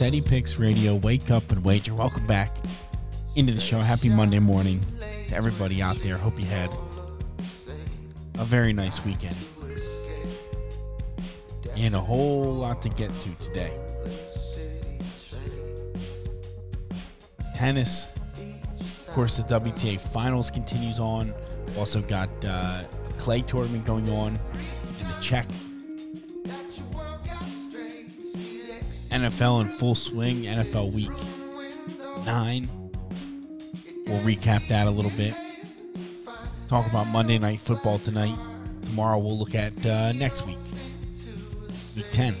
Steady Picks Radio. Wake up and wager. Welcome back into the show. Happy Monday morning to everybody out there. Hope you had a very nice weekend and a whole lot to get to today. Tennis, of course, the WTA Finals continues on. Also got uh, a clay tournament going on in the Czech NFL in full swing, NFL week nine. We'll recap that a little bit. Talk about Monday Night Football tonight. Tomorrow we'll look at uh, next week, week 10.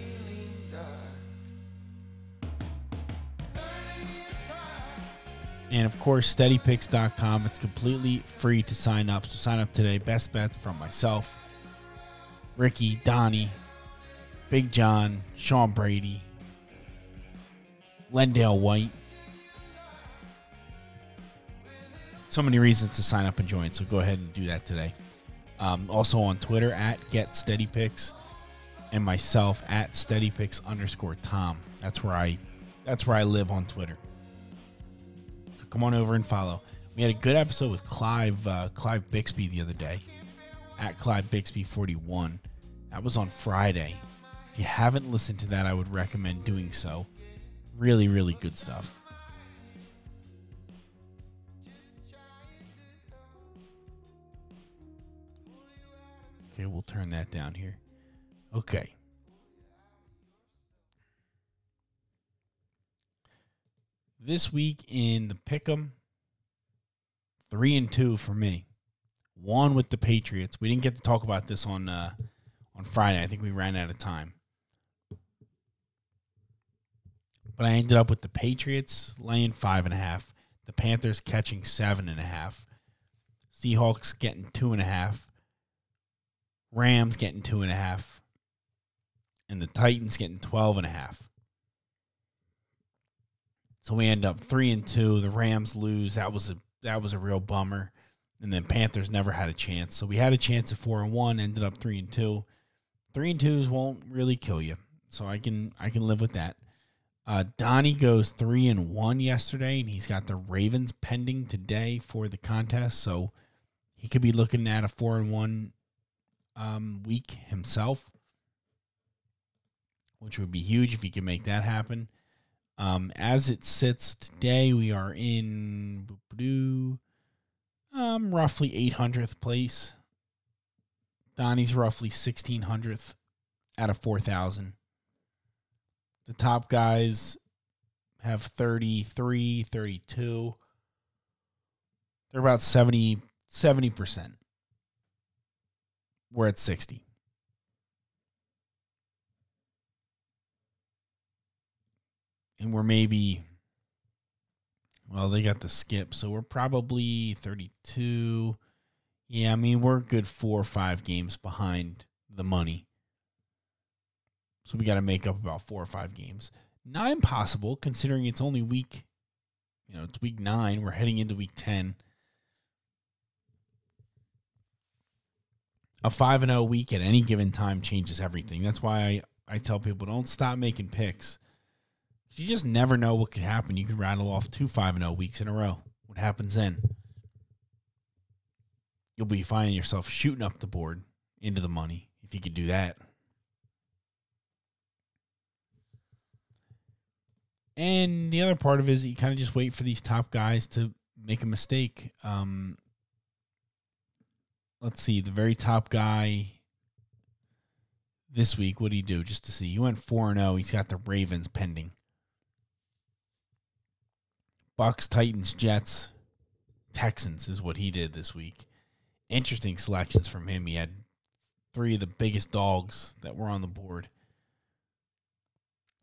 And of course, steadypicks.com. It's completely free to sign up. So sign up today. Best bets from myself, Ricky, Donnie, Big John, Sean Brady, Lendale White. So many reasons to sign up and join, so go ahead and do that today. Um, also on Twitter at Get Steady Picks and myself at Steady Picks underscore Tom. That's where I that's where I live on Twitter. So come on over and follow. We had a good episode with Clive uh, Clive Bixby the other day at Clive Bixby 41. That was on Friday. If you haven't listened to that, I would recommend doing so. Really, really good stuff. Okay, we'll turn that down here. Okay. This week in the Pick'em, three and two for me. One with the Patriots. We didn't get to talk about this on uh, on Friday. I think we ran out of time. But I ended up with the Patriots laying five and a half, the Panthers catching seven and a half, Seahawks getting two and a half, Rams getting two and a half, and the Titans getting twelve and a half. So we end up three and two. The Rams lose. That was a that was a real bummer. And then Panthers never had a chance. So we had a chance at four and one, ended up three and two. Three and twos won't really kill you. So I can I can live with that. Uh, Donnie goes three and one yesterday, and he's got the Ravens pending today for the contest. So he could be looking at a four and one um, week himself, which would be huge if he can make that happen. Um, as it sits today, we are in um, roughly 800th place. Donnie's roughly 1600th out of 4,000. The top guys have 33, 32. They're about 70, 70%. We're at 60. And we're maybe, well, they got the skip. So we're probably 32. Yeah, I mean, we're good four or five games behind the money. So we got to make up about four or five games. Not impossible considering it's only week, you know, it's week nine. We're heading into week 10. A 5 and 0 week at any given time changes everything. That's why I, I tell people don't stop making picks. You just never know what could happen. You could rattle off two 5 and 0 weeks in a row. What happens then? You'll be finding yourself shooting up the board into the money if you could do that. And the other part of it is you kind of just wait for these top guys to make a mistake. Um, let's see, the very top guy this week. What did he do? Just to see, he went four and zero. He's got the Ravens pending. Bucks, Titans, Jets, Texans is what he did this week. Interesting selections from him. He had three of the biggest dogs that were on the board.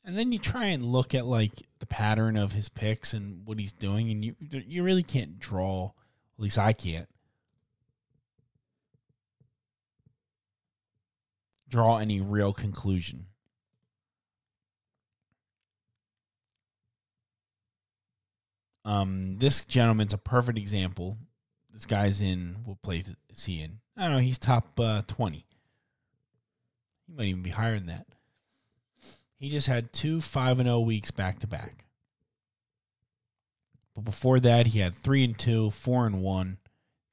And then you try and look at like the pattern of his picks and what he's doing, and you you really can't draw. At least I can't draw any real conclusion. Um, this gentleman's a perfect example. This guy's in. What place is he in? I don't know. He's top uh, twenty. He might even be higher than that. He just had two five and zero weeks back to back. But before that, he had three and two, four and one,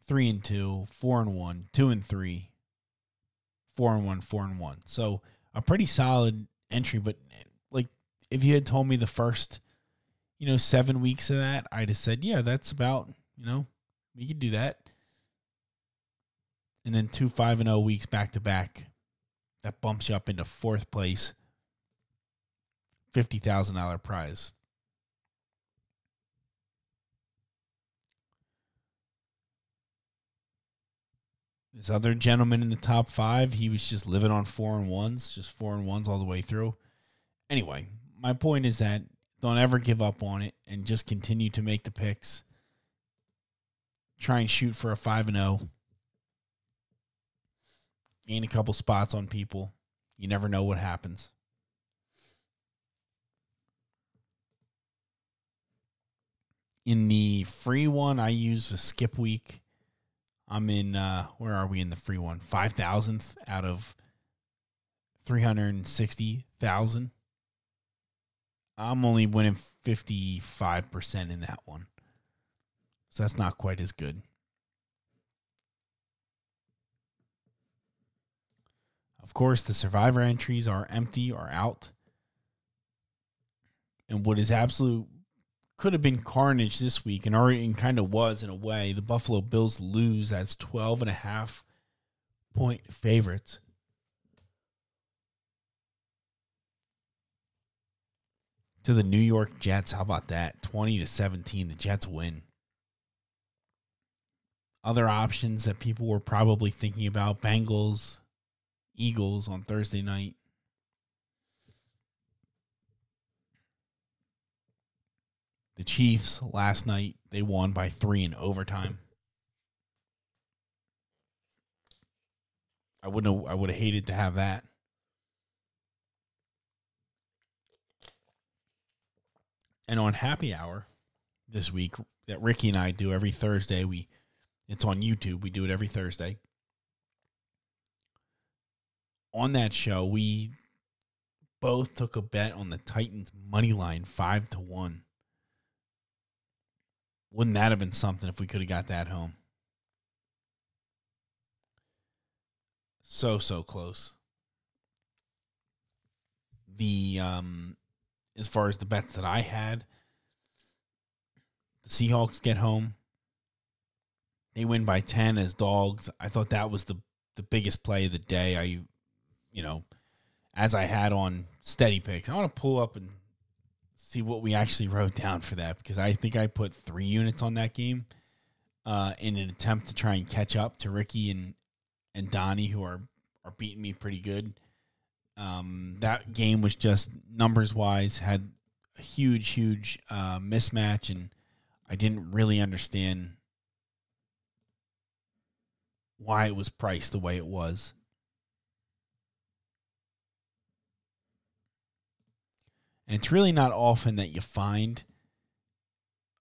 three and two, four and one, two and three, four and one, four and one. So a pretty solid entry. But like, if you had told me the first, you know, seven weeks of that, I'd have said, yeah, that's about, you know, we could do that. And then two five and zero weeks back to back, that bumps you up into fourth place, fifty thousand dollar prize. This other gentleman in the top five, he was just living on four and ones, just four and ones all the way through. Anyway, my point is that don't ever give up on it and just continue to make the picks. Try and shoot for a five and zero. Gain a couple spots on people. You never know what happens. In the free one, I use a skip week I'm in uh where are we in the free one? Five thousandth out of three hundred and sixty thousand. I'm only winning fifty five percent in that one. So that's not quite as good. Of course, the survivor entries are empty or out. And what is absolute could have been carnage this week and already and kind of was in a way. The Buffalo Bills lose as 12 and a half point favorites. To the New York Jets. How about that? 20 to 17. The Jets win. Other options that people were probably thinking about Bengals, Eagles on Thursday night. The Chiefs last night, they won by three in overtime. I wouldn't have, I would have hated to have that. And on happy hour this week that Ricky and I do every Thursday, we it's on YouTube. We do it every Thursday. On that show, we both took a bet on the Titans money line five to one. Wouldn't that have been something if we could have got that home? So so close. The um as far as the bets that I had, the Seahawks get home. They win by 10 as dogs. I thought that was the the biggest play of the day. I you know, as I had on steady picks. I want to pull up and see what we actually wrote down for that because I think I put three units on that game uh, in an attempt to try and catch up to Ricky and and Donnie who are are beating me pretty good. Um, that game was just numbers wise had a huge huge uh, mismatch and I didn't really understand why it was priced the way it was. And it's really not often that you find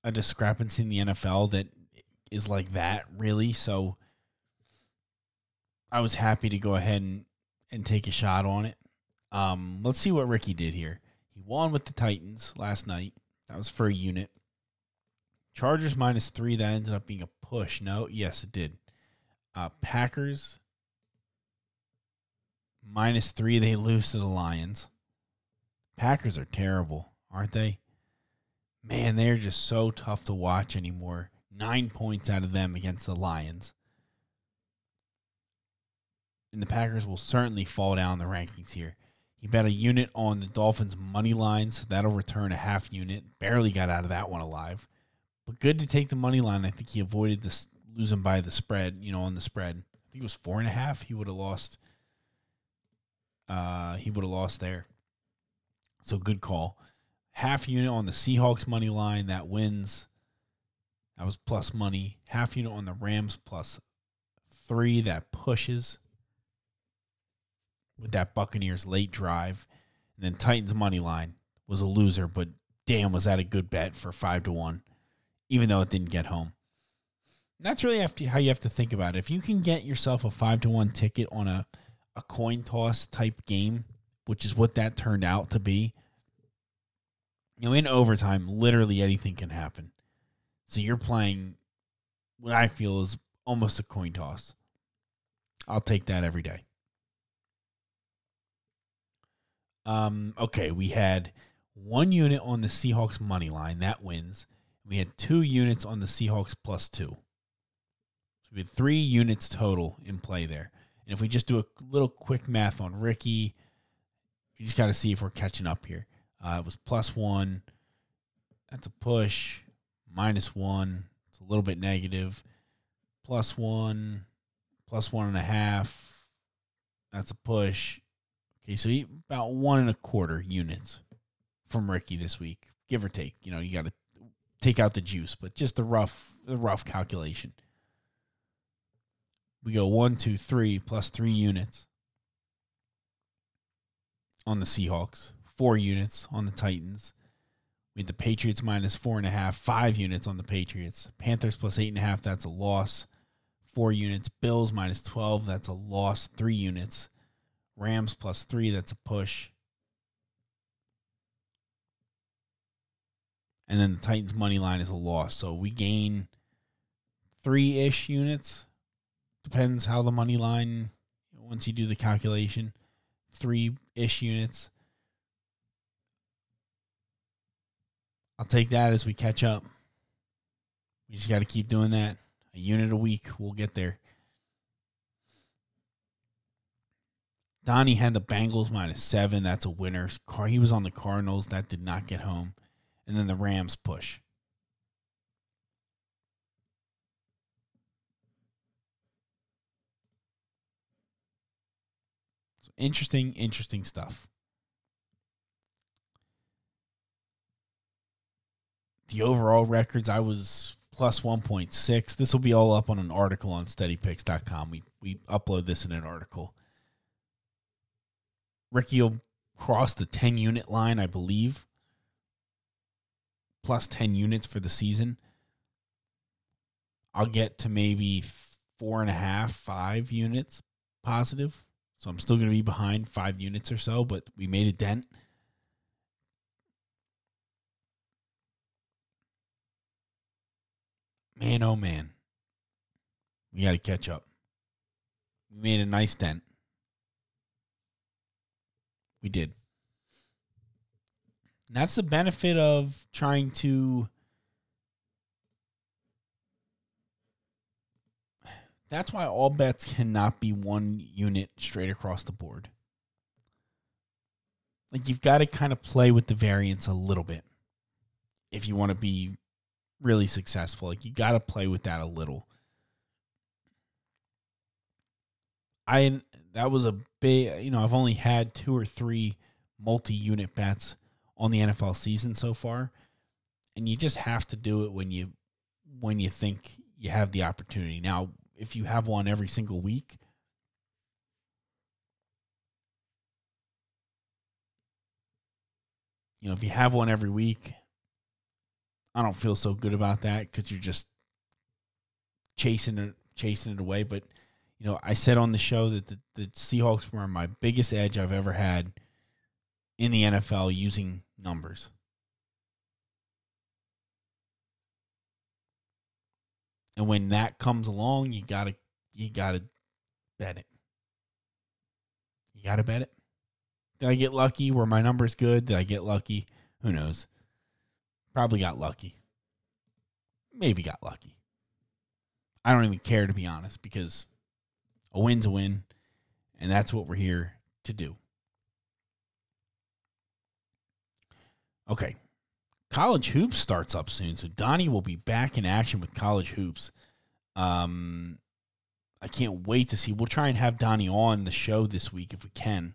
a discrepancy in the NFL that is like that, really. So I was happy to go ahead and, and take a shot on it. Um, let's see what Ricky did here. He won with the Titans last night. That was for a unit. Chargers minus three. That ended up being a push. No, yes, it did. Uh, Packers minus three. They lose to the Lions. Packers are terrible, aren't they? Man, they're just so tough to watch anymore. Nine points out of them against the Lions. and the Packers will certainly fall down the rankings here. He bet a unit on the Dolphins' money lines. That'll return a half unit. Barely got out of that one alive. But good to take the money line. I think he avoided this losing by the spread, you know, on the spread. I think it was four and a half. He would have lost. Uh, he would have lost there. So good call. Half unit on the Seahawks money line that wins. That was plus money. Half unit on the Rams plus three that pushes with that Buccaneers late drive. And then Titans money line was a loser, but damn, was that a good bet for five to one, even though it didn't get home. That's really how you have to think about it. If you can get yourself a five to one ticket on a, a coin toss type game, which is what that turned out to be, you know, in overtime, literally anything can happen. So you're playing what I feel is almost a coin toss. I'll take that every day. Um, okay, we had one unit on the Seahawks money line that wins. We had two units on the Seahawks plus two. So we had three units total in play there. And if we just do a little quick math on Ricky, we just got to see if we're catching up here. Uh, it was plus one. That's a push. Minus one. It's a little bit negative. Plus one. Plus one and a half. That's a push. Okay, so about one and a quarter units from Ricky this week, give or take. You know, you got to take out the juice, but just the rough, the rough calculation. We go one, two, three plus three units on the Seahawks, four units on the Titans. We had the Patriots minus four and a half, five units on the Patriots. Panthers plus eight and a half, that's a loss. Four units. Bills minus 12, that's a loss. Three units. Rams plus three, that's a push. And then the Titans money line is a loss. So we gain three ish units. Depends how the money line, once you do the calculation, three ish units. I'll take that as we catch up. We just got to keep doing that. A unit a week. We'll get there. Donnie had the Bengals minus seven. That's a winner. He was on the Cardinals. That did not get home. And then the Rams push. Interesting, interesting stuff. The overall records, I was plus 1.6. This will be all up on an article on steadypicks.com. We, we upload this in an article. Ricky will cross the 10 unit line, I believe, plus 10 units for the season. I'll get to maybe four and a half, five units positive. So I'm still going to be behind five units or so, but we made a dent. Man, oh man. We got to catch up. We made a nice dent. We did. And that's the benefit of trying to. That's why all bets cannot be one unit straight across the board. Like you've got to kind of play with the variance a little bit if you want to be really successful. Like you got to play with that a little. I that was a big, you know, I've only had two or three multi-unit bets on the NFL season so far, and you just have to do it when you when you think you have the opportunity. Now, if you have one every single week, you know, if you have one every week, I don't feel so good about that because you're just chasing it, chasing it away. But you know, I said on the show that the, the Seahawks were my biggest edge I've ever had in the NFL using numbers. And when that comes along, you gotta you gotta bet it. You gotta bet it. Did I get lucky? Were my numbers good? Did I get lucky? Who knows? Probably got lucky. Maybe got lucky. I don't even care to be honest because a win's a win. And that's what we're here to do. Okay. College hoops starts up soon, so Donnie will be back in action with college hoops. Um, I can't wait to see. We'll try and have Donnie on the show this week if we can,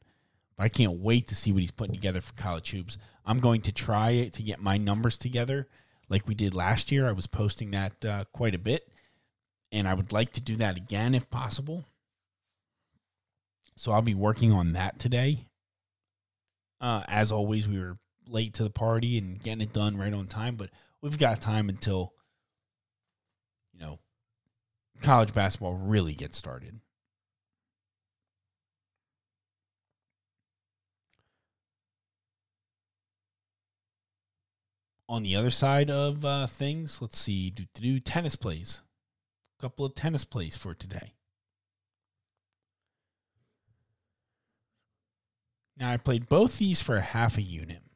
but I can't wait to see what he's putting together for college hoops. I'm going to try it to get my numbers together like we did last year. I was posting that uh, quite a bit, and I would like to do that again if possible. So I'll be working on that today. Uh, as always, we were late to the party and getting it done right on time, but we've got time until you know college basketball really gets started. On the other side of uh, things, let's see, do, do, do tennis plays. A couple of tennis plays for today. Now I played both these for half a unit.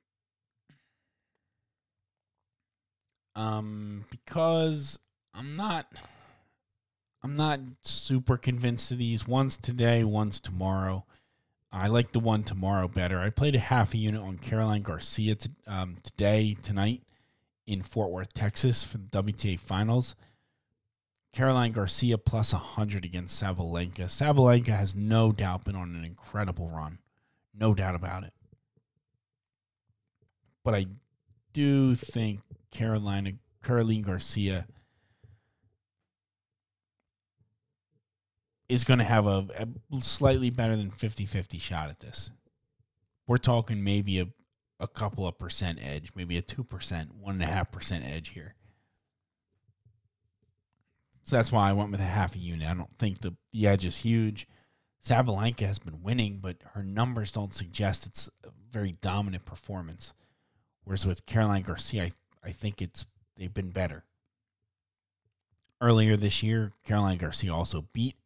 Um, because I'm not I'm not super convinced of these. One's today, one's tomorrow. I like the one tomorrow better. I played a half a unit on Caroline Garcia to, um, today, tonight in Fort Worth, Texas for the WTA Finals. Caroline Garcia plus 100 against Sabalenka. Sabalenka has no doubt been on an incredible run. No doubt about it. But I do think Carolina Caroline Garcia is going to have a, a, slightly better than 50-50 shot at this. We're talking maybe a, a couple of percent edge, maybe a 2%, 1.5% edge here. So that's why I went with a half a unit. I don't think the, the edge is huge. Sabalenka has been winning, but her numbers don't suggest it's a very dominant performance. Whereas with Caroline Garcia, I I think it's they've been better. Earlier this year, Caroline Garcia also beat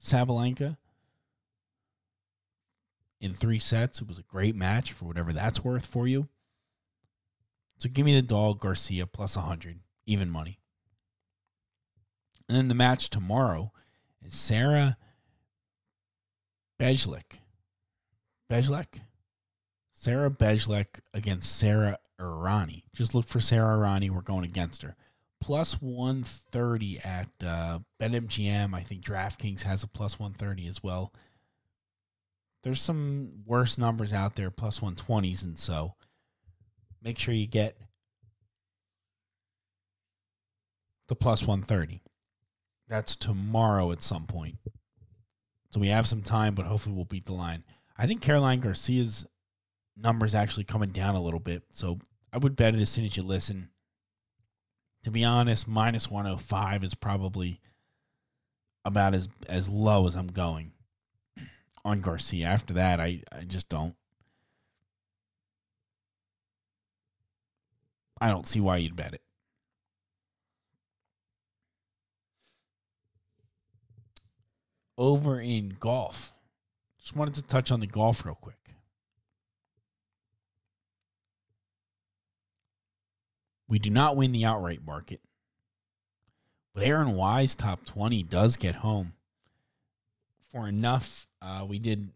Sabalenka in three sets. It was a great match for whatever that's worth for you. So give me the dog Garcia plus 100, even money. And then the match tomorrow is Sara Bejlek. Bejlek? Sara Bejlek against Sara Errani. Just look for Sara Errani. We're going against her. Plus 130 at uh, BetMGM. I think DraftKings has a plus 130 as well. There's some worse numbers out there, plus 120s, and so make sure you get the plus 130. That's tomorrow at some point. So we have some time, but hopefully we'll beat the line. I think Caroline Garcia's numbers actually coming down a little bit. So I would bet it as soon as you listen. To be honest, minus 105 is probably about as, as low as I'm going on Garcia. After that, I, I just don't. I don't see why you'd bet it. Over in golf, just wanted to touch on the golf real quick. We do not win the outright market. But Aaron Wise, top 20, does get home for enough. Uh, we did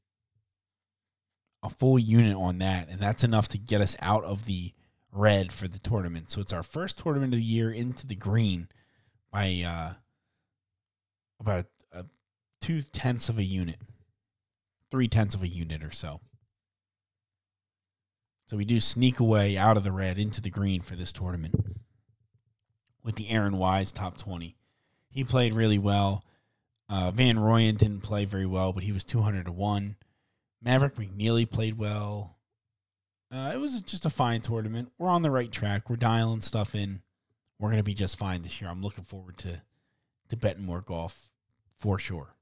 a full unit on that, and that's enough to get us out of the red for the tournament. So it's our first tournament of the year into the green by uh, about a, a two tenths of a unit, three tenths of a unit or so. So we do sneak away out of the red into the green for this tournament with the Aaron Wise top 20. He played really well. Uh, Van Rooyen didn't play very well, but he was 200 to 1. Maverick McNealy played well. Uh, it was just a fine tournament. We're on the right track. We're dialing stuff in. We're going to be just fine this year. I'm looking forward to, to betting more golf for sure.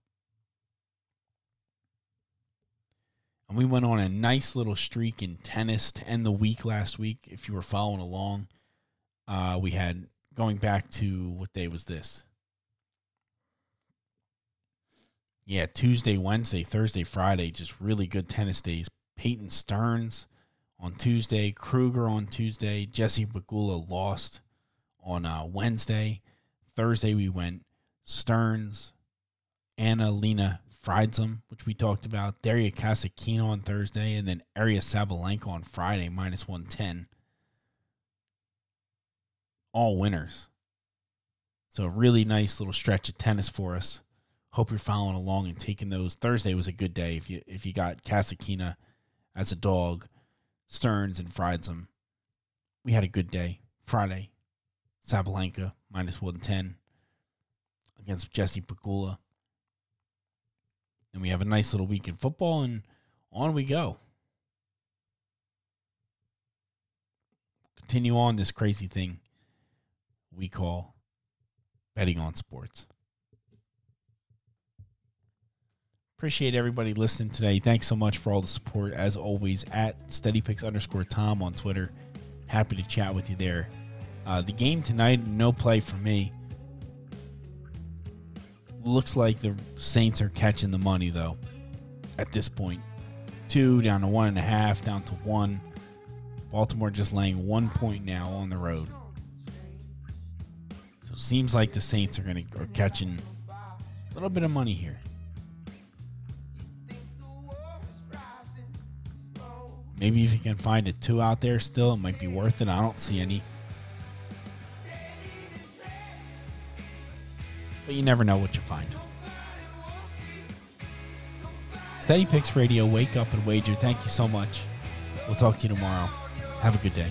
And we went on a nice little streak in tennis to end the week last week. If you were following along, uh, we had going back to what day was this? Yeah, Tuesday, Wednesday, Thursday, Friday, just really good tennis days. Peyton Stearns on Tuesday, Krueger on Tuesday, Jesse Pegula lost on uh, Wednesday. Thursday, we went Stearns, Anna Lena Friedsam, which we talked about, Daria Kasatkina on Thursday, and then Aryna Sabalenka on Friday, minus 110. All winners. So, a really nice little stretch of tennis for us. Hope you're following along and taking those. Thursday was a good day if you if you got Kasatkina as a dog, Stearns and Friedsam. We had a good day. Friday, Sabalenka minus 110 against Jesse Pegula. And we have a nice little week in football, and on we go. Continue on this crazy thing we call betting on sports. Appreciate everybody listening today. Thanks so much for all the support. As always, at steadypicks underscore Tom on Twitter. Happy to chat with you there. Uh, the game tonight, no play for me. Looks like the Saints are catching the money, though, at this. Two down to one and a half, down to one. Baltimore just laying one point now on the road. So it seems like the Saints are to are catching a little bit of money here. Maybe if you can find a two out there still, it might be worth it. I don't see any. But you never know what you find. Steady Picks Radio, wake up and wager. Thank you so much. We'll talk to you tomorrow. Have a good day.